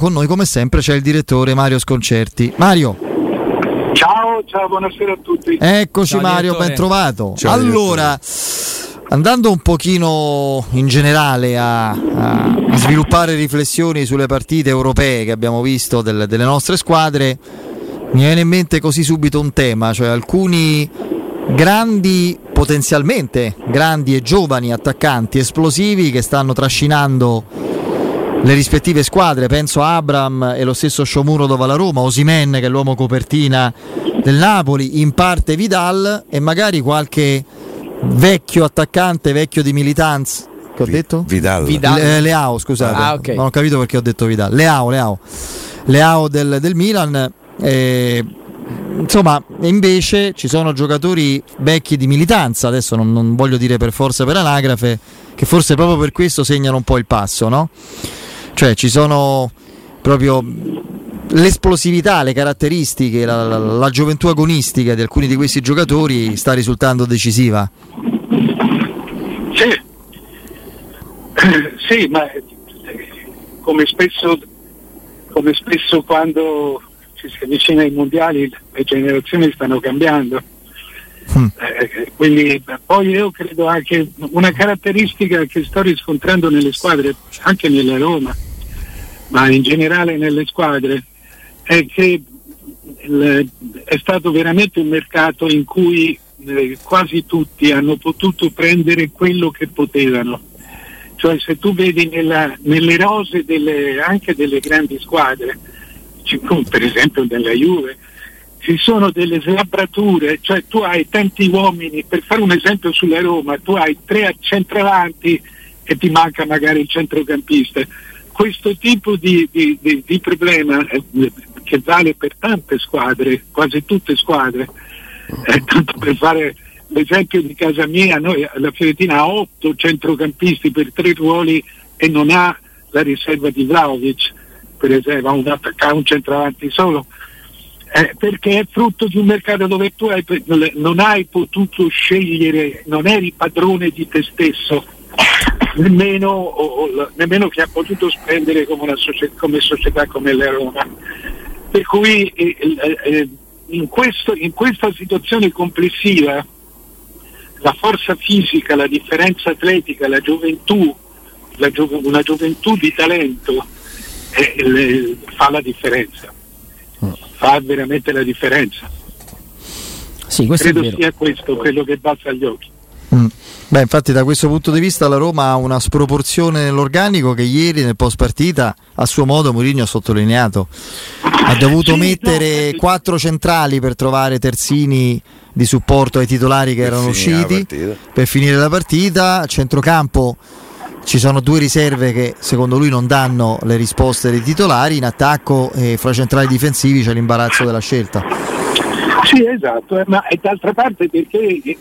Con noi come sempre c'è il direttore Mario Sconcerti. Mario. Ciao, ciao, buonasera a tutti. Eccoci Ciao, Mario, direttore. ben trovato. Ciao, allora, andando un pochino in generale a, a- a sviluppare riflessioni sulle partite europee che abbiamo visto del- delle nostre squadre, mi viene in mente così subito un tema, cioè alcuni grandi, potenzialmente grandi e giovani attaccanti esplosivi che stanno trascinando le rispettive squadre, penso a Abram e lo stesso Shomurodov alla Roma, Osimen che è l'uomo copertina del Napoli, in parte Vidal e magari qualche vecchio attaccante, vecchio di militanza. Che ho detto? Vidal. Le- Leao, scusate. Ah, ok. Non ho capito perché ho detto Vidal. Leao, Leao. Leao del, del Milan. eh, insomma, invece ci sono giocatori vecchi di militanza, adesso non, non voglio dire per forza per anagrafe, che forse proprio per questo segnano un po' il passo, no? Cioè ci sono proprio l'esplosività, le caratteristiche, la, la- la gioventù agonistica di alcuni di questi giocatori sta risultando decisiva. Sì, sì ma come spesso, come spesso quando ci si avvicina ai mondiali le generazioni stanno cambiando. Eh, quindi poi io credo anche una caratteristica che sto riscontrando nelle squadre, anche nella Roma, ma in generale nelle squadre, è che è stato veramente un mercato in cui eh, quasi tutti hanno potuto prendere quello che potevano. Cioè se tu vedi nella- nelle rose delle- anche delle grandi squadre, per esempio nella Juve, ci sono delle slabrature, cioè tu hai tanti uomini, per fare un esempio sulla Roma, tu hai tre centravanti e ti manca magari il centrocampista. Questo tipo di, di- di- di problema eh, che vale per tante squadre, quasi tutte squadre, eh, tanto per fare l'esempio di casa mia, noi la Fiorentina ha otto centrocampisti per tre ruoli e non ha la riserva di Vlaovic, per esempio, ha un, un centravanti solo. Eh, perché è frutto di un mercato dove tu hai non hai potuto scegliere, non eri padrone di te stesso, nemmeno, o- o- nemmeno che ha potuto spendere come, una socie- come società come la Roma. Per cui eh, eh, eh, in, questo- in questa situazione complessiva la forza fisica, la differenza atletica, la gioventù, la gio- una gioventù di talento eh, le- fa la differenza, fa veramente la differenza. Sì, Credo sia questo quello che balza agli occhi. Mm. Beh, infatti da questo punto di vista la Roma ha una sproporzione nell'organico che ieri nel post partita a suo modo Mourinho ha sottolineato. Ha dovuto mettere quattro centrali per trovare terzini di supporto ai titolari che erano finire la usciti per finire la partita. A centrocampo ci sono due riserve che secondo lui non danno le risposte dei titolari. In attacco e fra centrali difensivi c'è l'imbarazzo della scelta. Sì, esatto, eh, ma e d'altra parte perché eh, eh,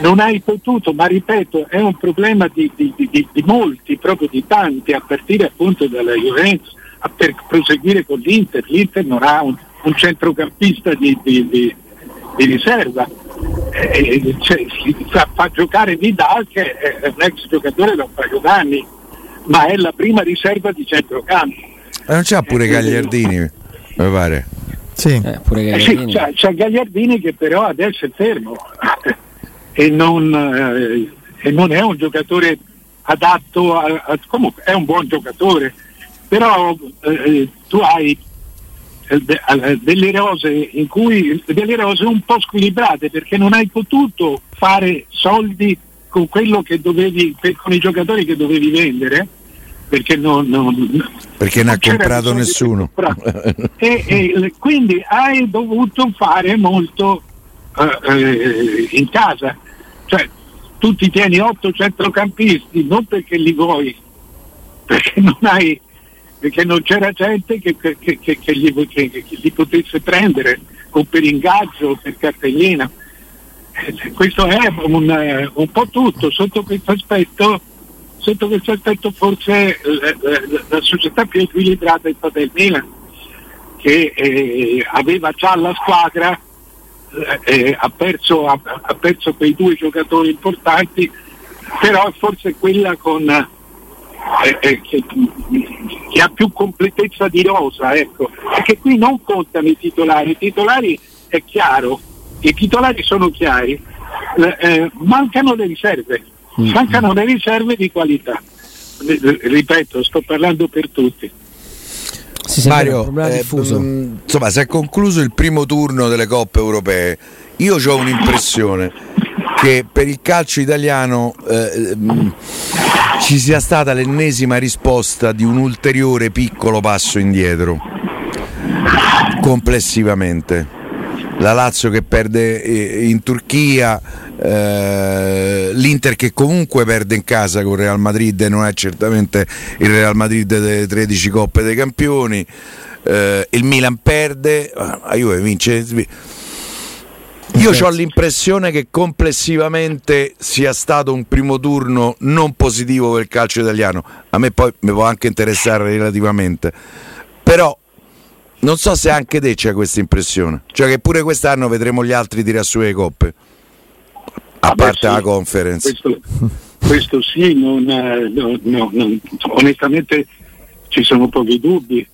non hai potuto, ma ripeto, è un problema di, di- di- di- molti, proprio di tanti, a partire appunto dalla Juventus, a per proseguire con l'Inter. L'Inter non ha un, un centrocampista di, di- di- di riserva. Eh, eh, cioè, si fa, fa giocare Vidal che è un ex giocatore da un paio d'anni, ma è la prima riserva di centrocampo. E non c'ha pure Gagliardini, mi pare. Sì. pure Eh sì, c'è, c'è Gagliardini che però adesso è fermo e non, eh, e non è un giocatore adatto a, a- comunque è un buon giocatore però eh, tu hai eh, eh, delle rose in cui delle rose un po' squilibrate perché non hai potuto fare soldi con quello che dovevi con i giocatori che dovevi vendere perché non, non- Perché ha non c'era comprato nessuno. e, e quindi hai dovuto fare molto eh, eh, in casa, cioè tu ti tieni otto centrocampisti non perché li vuoi, perché non hai perché non c'era gente che, che- che- che- li, li potesse prendere o per ingaggio o per cartellina. Eh, Questo è un, eh, un po' tutto, sotto questo aspetto, sotto questo aspetto forse eh, eh, la società più equilibrata è stata il Milan che eh, aveva già la squadra, eh, eh, ha, perso, ha, ha perso quei due giocatori importanti, però è forse quella con, eh, eh, che, che, ha più completezza di rosa, ecco. Perché qui non contano i titolari, i titolari è chiaro, i titolari sono chiari, eh, mancano le riserve, mm. mancano le riserve di qualità. Ripeto, sto parlando per tutti. Sì, Mario, eh, mh, insomma, si è concluso il primo turno delle coppe europee. Io ho un'impressione che per il calcio italiano eh, mh, ci sia stata l'ennesima risposta di un ulteriore piccolo passo indietro complessivamente. La Lazio che perde eh, in Turchia, eh, l'Inter che comunque perde in casa con Real Madrid e non è certamente il Real Madrid delle 13 coppe dei campioni, eh, il Milan perde, la Juve vince. Io ho l'impressione che complessivamente sia stato un primo turno non positivo per il calcio italiano. A me poi mi può anche interessare relativamente. Però non so se anche te c'è questa impressione. Cioè che pure quest'anno vedremo gli altri tirare su le coppe a parte sì, la conference. Questo, questo sì, non, eh, no, no, no, onestamente ci sono pochi dubbi.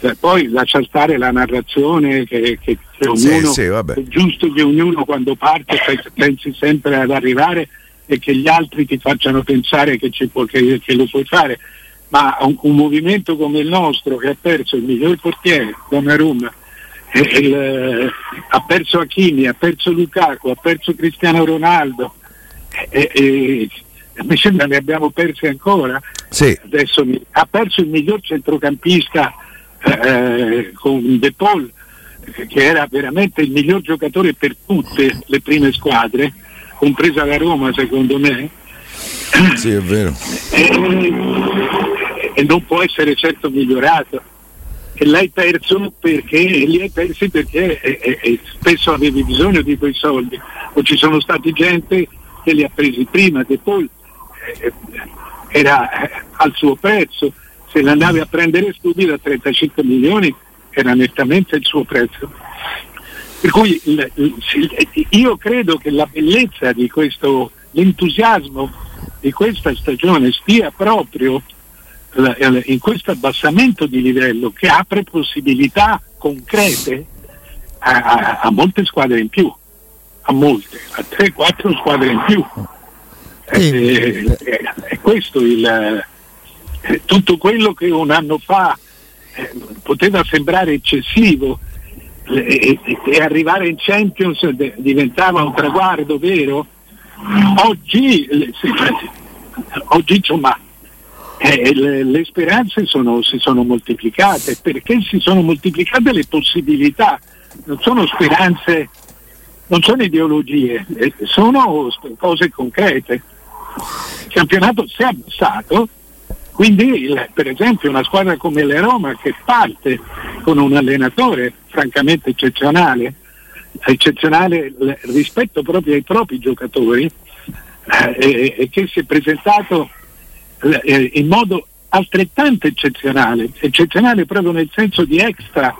Eh, poi lascia stare la narrazione che, che, che ognuno, sì, sì, è giusto che ognuno quando parte pensi sempre ad arrivare e che gli altri ti facciano pensare che, può, che, che lo puoi fare. Ma un, un, movimento come il nostro che ha perso il miglior portiere, Donnarumma, il, ha perso Achini, ha perso Lukaku, ha perso Cristiano Ronaldo e, e, mi sembra ne abbiamo persi ancora. Sì. Adesso ha perso il miglior centrocampista eh, con De Paul che era veramente il miglior giocatore per tutte le prime squadre, compresa la Roma secondo me. Sì, è vero. E, e non può essere certo migliorato l'hai perso perché li hai persi perché e, e, e spesso avevi bisogno di quei soldi. O ci sono stati gente che li ha presi prima che poi eh, era eh, al suo prezzo. Se l'andavi a prendere subito a 35 milioni era nettamente il suo prezzo. Per cui il, il, io credo che la bellezza di questo l'entusiasmo di questa stagione stia proprio in questo abbassamento di livello che apre possibilità concrete a, a, a molte squadre in più, a molte, a 3-4 squadre in più. Sì. Eh, eh, è questo il, eh, tutto quello che un anno fa eh, poteva sembrare eccessivo e, e, arrivare in Champions diventava un traguardo vero. Oggi, oggi insomma, eh, le, le, speranze sono, si sono moltiplicate perché si sono moltiplicate le possibilità, non sono speranze, non sono ideologie, eh, sono cose concrete. Il campionato si è abbassato, quindi il, per esempio una squadra come la Roma che parte con un allenatore francamente eccezionale, eccezionale rispetto proprio ai propri giocatori eh, e che si è presentato eh, in modo altrettanto eccezionale, eccezionale proprio nel senso di extra.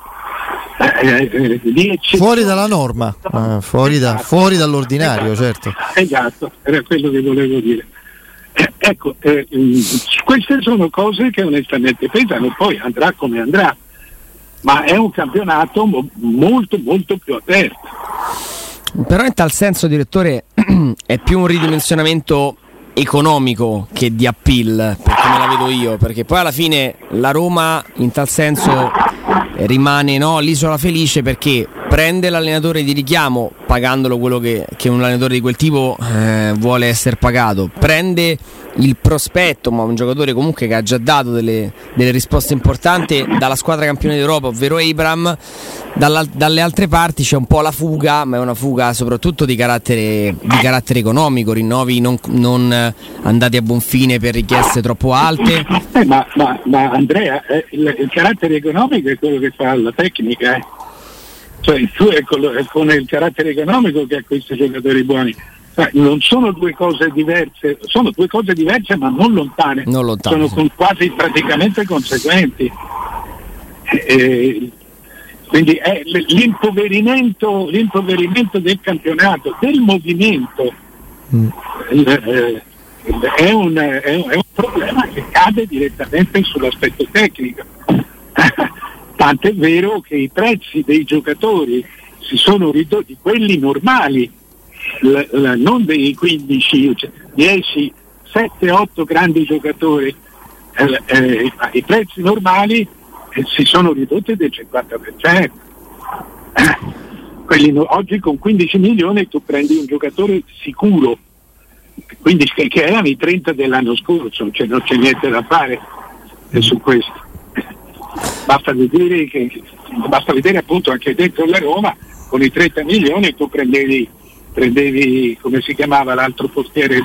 Eh, eh di fuori dalla norma, eh, fuori, da, fuori, dall'ordinario, esatto, certo. Esatto, era quello che volevo dire. Eh, ecco, eh, queste sono cose che onestamente pesano, poi andrà come andrà, ma è un campionato mo- molto molto più aperto. Però in tal senso, direttore, è più un ridimensionamento economico che di appeal, per come la vedo io, perché poi alla fine la Roma in tal senso rimane no, l'isola felice perché prende l'allenatore di richiamo pagandolo quello che, che un allenatore di quel tipo eh, vuole essere pagato, prende il prospetto, ma un giocatore comunque che ha già dato delle, delle risposte importanti dalla squadra campione d'Europa, ovvero Abram, Dalla, dalle altre parti c'è un po' la fuga, ma è una fuga soprattutto di carattere, di carattere economico, rinnovi non, non, andati a buon fine per richieste troppo alte. Eh, ma, ma, ma, Andrea, eh, il, il, carattere economico è quello che fa la tecnica. Eh. Cioè, tu è con, il carattere economico che acquisti giocatori buoni non sono due cose diverse, sono due cose diverse ma non lontane, non lontane sono quasi praticamente conseguenti. Eh, quindi è l'impoverimento, l'impoverimento, del campionato, del movimento, mm. eh, è, un, è, un, problema che ricade direttamente sull'aspetto tecnico. Tant'è vero che i prezzi dei giocatori si sono ridotti, quelli normali, l- l- non dei 15, 10, 7, 8 grandi giocatori, eh, eh, i prezzi normali eh, si sono ridotti del 50%. Quelli, oggi con 15 milioni tu prendi un giocatore sicuro, quindi che, che erano i 30 dell'anno scorso, cioè non c'è niente da fare su questo. Basta vedere, che, basta vedere appunto anche dentro la Roma con i 30 milioni tu prendevi, prendevi come si chiamava l'altro portiere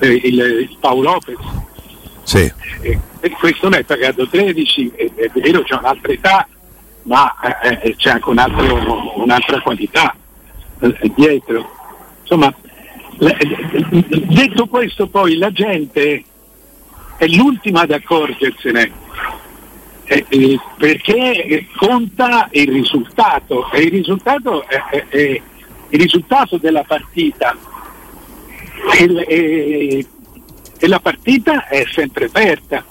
eh, il, il Paolo Lopez. Sì. e, e, questo l'hai pagato 13 è, è vero c'è un'altra età ma eh, eh c'è anche un altro, un'altra qualità eh, dietro. Insomma detto questo poi la gente è l'ultima ad accorgersene eh, eh, perché conta il risultato e il risultato, è, è, è, il risultato della partita e, e la partita è sempre aperta.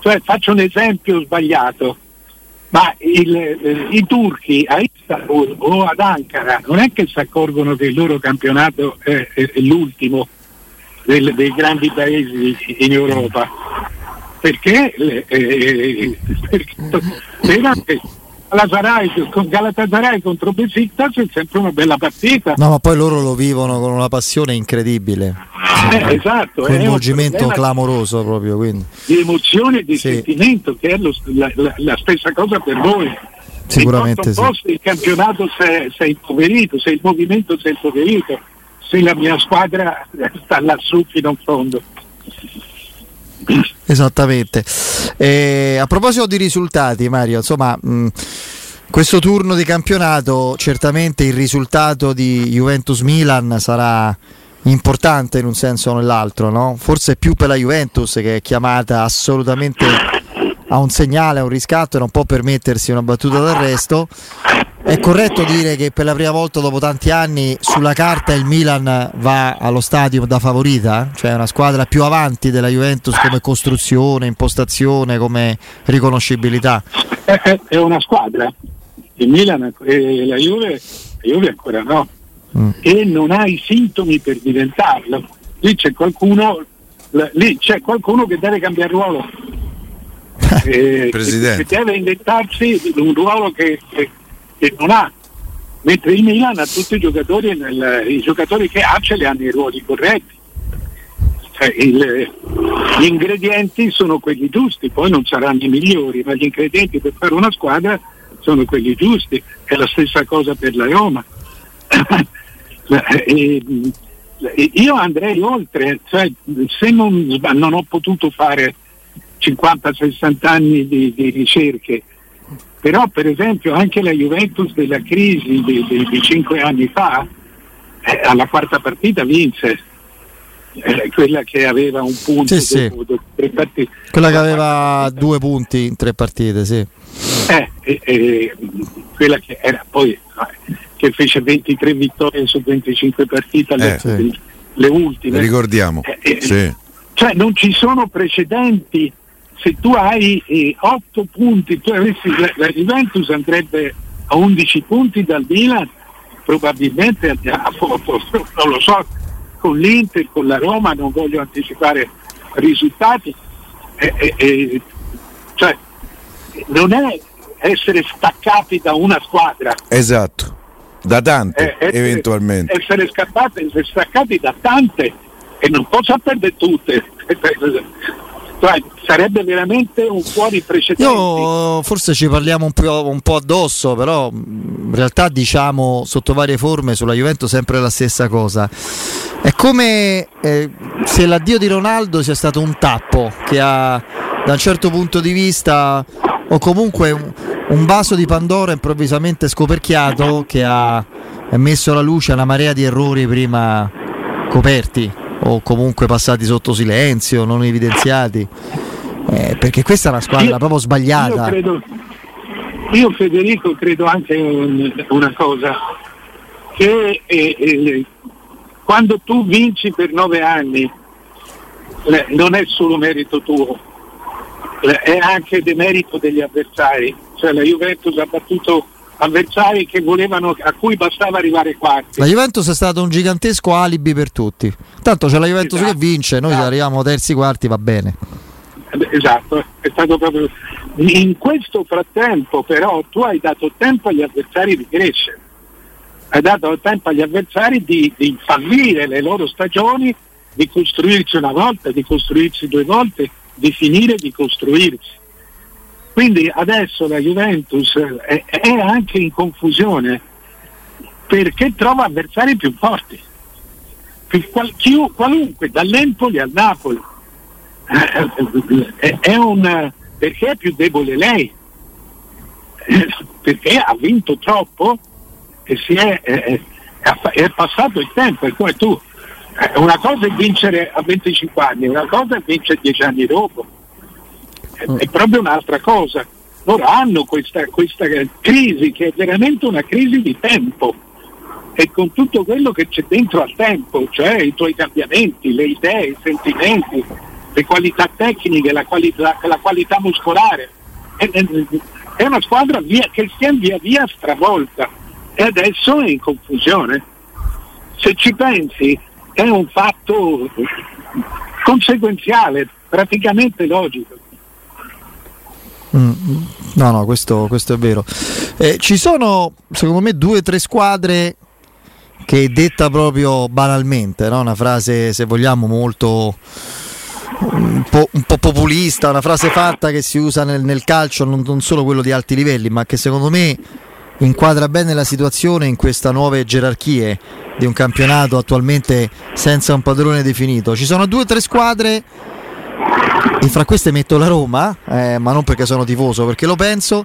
Cioè, faccio un esempio sbagliato, ma il, eh, i turchi a Istanbul o ad Ankara non è che si accorgono che il loro campionato è, è l'ultimo del, dei grandi paesi in Europa perché, eh, eh perché Galatasaray, con Galatasaray contro Besiktas è sempre una bella partita. No, ma poi loro lo vivono con una passione incredibile. Eh, esatto, coinvolgimento clamoroso proprio. Quindi. Di emozione e di sì. sentimento, che è lo, la, la, la, stessa cosa per voi. Sicuramente sì. Posto il campionato sei, sei impoverito, se il movimento sei impoverito, se la mia squadra sta lassù fino in fondo. Esattamente. E a proposito di risultati, Mario, insomma, mh, questo turno di campionato, certamente il risultato di Juventus-Milan sarà importante in un senso o nell'altro, no? forse più per la Juventus che è chiamata assolutamente a un segnale, a un riscatto e non può permettersi una battuta d'arresto. È corretto dire che per la prima volta dopo tanti anni sulla carta il Milan va allo stadio da favorita? Cioè una squadra più avanti della Juventus come costruzione, impostazione, come riconoscibilità? È una squadra. Il Milan e la Juve, la Juve ancora no. Mm. E non ha i sintomi per diventarlo. Lì c'è qualcuno, lì c'è qualcuno che deve cambiare ruolo. eh, Presidente. Che, che deve inventarsi un ruolo che, che che non ha, mentre il Milan ha tutti i giocatori, nel, i giocatori che ha ce li hanno i ruoli corretti. Cioè, il, gli ingredienti sono quelli giusti, poi non saranno i migliori, ma gli ingredienti per fare una squadra sono quelli giusti, è la stessa cosa per la Roma. e, io andrei oltre, cioè, se non, non ho potuto fare 50-60 anni di, di ricerche però per esempio anche la Juventus della crisi di, di, di cinque anni fa, eh, alla quarta partita vinse, eh, quella che aveva un punto sì, dopo, dopo tre partite. Quella che aveva due punti in tre partite, sì. Eh, eh, quella che era poi che fece 23 vittorie su 25 partite, le, sì. le ultime. Ricordiamo. Eh, eh, sì. Cioè non ci sono precedenti se tu hai eh, 8 punti, tu avessi, la, la, Juventus andrebbe a 11 punti dal Milan, probabilmente a, non lo so, con l'Inter, con la Roma, non voglio anticipare risultati, eh, eh, eh cioè non è essere staccati da una squadra. Esatto, da tante eh, essere, eventualmente. Essere scappati, essere staccati da tante e non posso perdere tutte sarebbe veramente un fuori precedente. Io forse ci parliamo un po', un po', addosso, però in realtà diciamo sotto varie forme sulla Juventus sempre la stessa cosa. È come eh, se l'addio di Ronaldo sia stato un tappo che ha da un certo punto di vista o comunque un, un vaso di Pandora improvvisamente scoperchiato che ha messo alla luce una marea di errori prima coperti o comunque passati sotto silenzio, non evidenziati. Eh, perché questa è una squadra io, proprio sbagliata. Io, credo, io, Federico credo anche un, una cosa, che eh, eh, quando tu vinci per nove anni non è solo merito tuo, è anche demerito degli avversari, cioè la Juventus ha battuto avversari volevano, a cui bastava arrivare quarti. La Juventus è stato un gigantesco alibi per tutti. Tanto c'è la Juventus esatto. che vince, noi esatto. arriviamo terzi quarti, va bene. Esatto, è stato proprio. In questo frattempo, però, tu hai dato tempo agli avversari di crescere, hai dato tempo agli avversari di, di fallire le loro stagioni, di costruirsi una volta, di costruirsi due volte, di finire di costruirsi. Quindi adesso la Juventus è, è anche in confusione perché trova avversari più forti. Qual, qualunque, dall'Empoli al Napoli. È, è un, perché è più debole lei? Perché ha vinto troppo e si è, è, è passato il tempo. E come tu, una cosa è vincere a 25 anni, una cosa è vincere 10 anni dopo è proprio un'altra cosa. Loro hanno questa, questa crisi che è veramente una crisi di tempo e con tutto quello che c'è dentro al tempo, cioè i tuoi cambiamenti, le idee, i sentimenti, le qualità tecniche, la qualità, la qualità muscolare. È, è, una squadra via, che si è via via stravolta e adesso è in confusione. Se ci pensi è un fatto conseguenziale, praticamente logico. Mm, no, no, questo, questo è vero. Eh, ci sono, secondo me, due o tre squadre che detta proprio banalmente, no? una frase, se vogliamo, molto un po', un po', populista, una frase fatta che si usa nel, nel calcio, non, non, solo quello di alti livelli, ma che secondo me inquadra bene la situazione in queste nuove gerarchie di un campionato attualmente senza un padrone definito. Ci sono due o tre squadre e fra queste metto la Roma, eh, ma non perché sono tifoso, perché lo penso,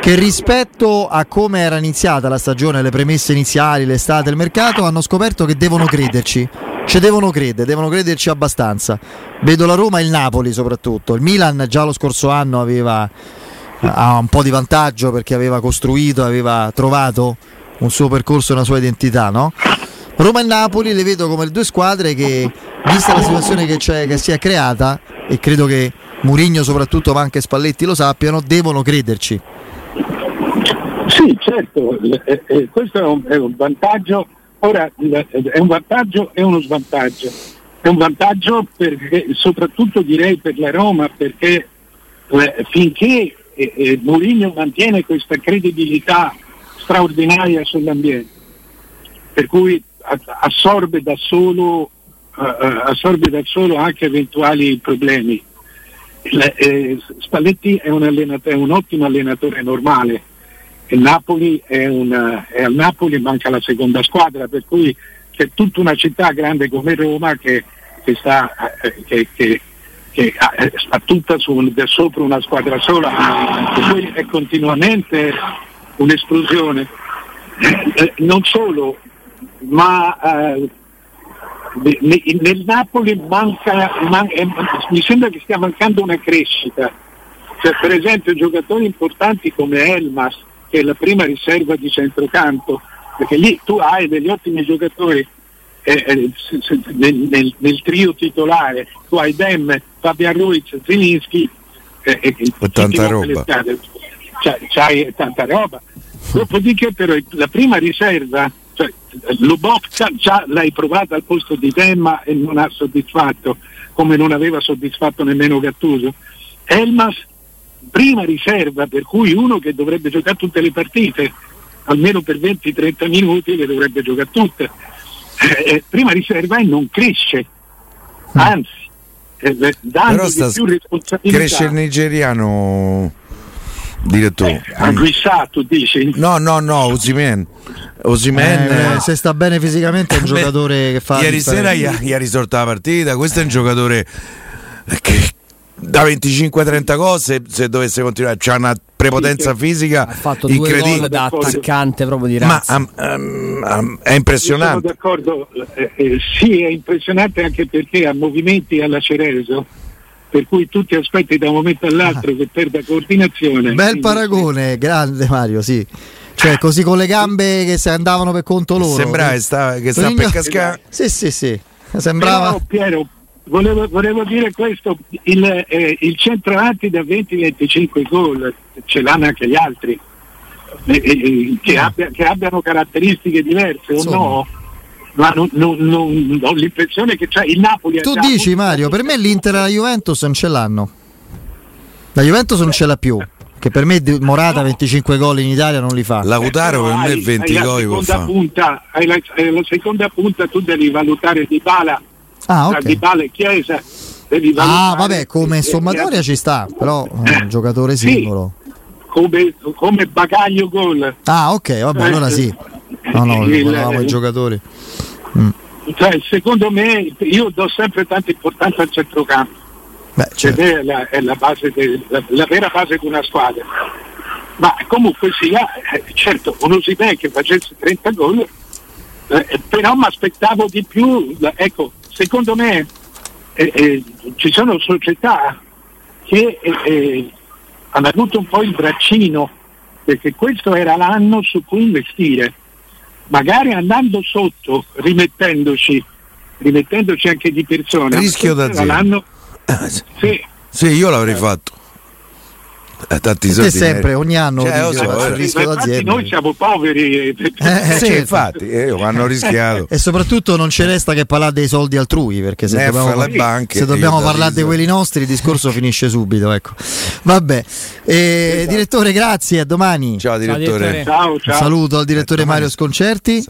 che rispetto a come era iniziata la stagione, le premesse iniziali, l'estate, il mercato, hanno scoperto che devono crederci. Ci devono credere, devono crederci abbastanza. Vedo la Roma e il Napoli soprattutto. Il Milan già lo scorso anno aveva ha un po' di vantaggio perché aveva costruito, aveva trovato un suo percorso una sua identità, no? Roma e Napoli le vedo come le due squadre che, vista la situazione che, che si è creata, e credo che Murigno soprattutto, ma anche Spalletti lo sappiano, devono crederci. Sì, certo, eh, eh, questo è un, è un, vantaggio, ora è un vantaggio e uno svantaggio. È un vantaggio perché, soprattutto direi per la Roma, perché eh, finché eh, eh Mourinho mantiene questa credibilità straordinaria sull'ambiente, per cui assorbe da solo, assorbe da solo anche eventuali problemi. Le, eh, Spalletti è un, è un, ottimo allenatore normale, il Napoli è, una, è al Napoli manca la seconda squadra, per cui c'è tutta una città grande come Roma che, che, sta, eh, che, che, che sta tutta su, sopra una squadra sola, per cui è continuamente un'esplosione. Eh, non solo, ma eh, nel Napoli manca, man, eh, mi sembra che stia mancando una crescita. Cioè, per esempio giocatori importanti come Elmas, che è la prima riserva di centrocampo, perché lì tu hai degli ottimi giocatori eh, eh nel, nel, nel, trio titolare, tu hai Dem, Fabian Ruiz, Zilinski eh, e tanta roba. C'hai, c'hai tanta roba. Dopodiché però la prima riserva Lubovka già l'hai provata al posto di Temma e non ha soddisfatto, come non aveva soddisfatto nemmeno Gattuso. Elmas, prima riserva, per cui uno che dovrebbe giocare tutte le partite, almeno per 20-30 minuti le dovrebbe giocare tutte. Eh, eh prima riserva e non cresce, mm. anzi, eh, dando più responsabilità. Cresce il nigeriano direttore. Eh, Anguissato dici? No, no, no, Osimen. Osimen eh, eh, se sta bene fisicamente è un giocatore che fa Ieri sera gli ha, gli ha risolto la partita, questo è un giocatore che da 25-30 cose se dovesse continuare c'ha una prepotenza fisica ha fatto incredibile. da attaccante proprio di razza. ma um, um, è impressionante. Sono d'accordo eh, eh, sì è impressionante anche perché ha movimenti alla Cereso per cui tu ti aspetti da un momento all'altro ah. che perda coordinazione. Bel paragone, grande Mario, sì. Cioè, così con le gambe che si andavano per conto loro. Sembrava che sta, che sta per cascare. Sì, sì, sì. Sembrava. Però, Piero, volevo, volevo, dire questo, il, eh, il centravanti da 20-25 gol, ce l'hanno anche gli altri, eh, eh, eh che, mm. abbia, che, abbiano caratteristiche diverse o no? Ma non, non, non, ho l'impressione che c'è il Napoli. Tu dici Mario, per me l'Inter e la Juventus non ce l'hanno. La Juventus non ce l'ha più. Che per me Morata 25 gol in Italia non li fa. Lautaro per me 20 gol può fare. Punta, hai la, la seconda punta tu devi valutare Di Bala ah, okay. Di Bala e Chiesa. Ah, vabbè, come sommatoria ci sta, però è eh, un giocatore singolo. Sì, come, come bagaglio gol. Ah, ok, vabbè, allora sì. No, no, guardavamo i giocatori. Mm. Cioè, secondo me, io do sempre tanta importanza al centrocampo. Beh, certo. è, la, è la, de, la, la, vera base di una squadra. Ma comunque sia, eh, certo, uno si vede che facesse 30 gol, eh, però mi aspettavo di più. Ecco, secondo me eh, eh, ci sono società che eh, eh, hanno avuto un po' il braccino, perché questo era l'anno su cui investire. Magari andando sotto, rimettendoci, rimettendoci anche di persone. Rischio d'azienda. Sì. sì, io l'avrei fatto. Eh, tanti soldi sempre, ogni anno cioè, so, il rischio d'azienda. Noi siamo poveri. Eh, eh, sì, infatti, eh, hanno rischiato. e soprattutto non ci resta che parlare dei soldi altrui, perché se Nef, dobbiamo, banche, se dobbiamo parlare di quelli nostri il discorso finisce subito. Ecco. Vabbè, eh, esatto. direttore, grazie, a domani. Ciao direttore. Ciao, ciao. Saluto al direttore Mario Sconcerti.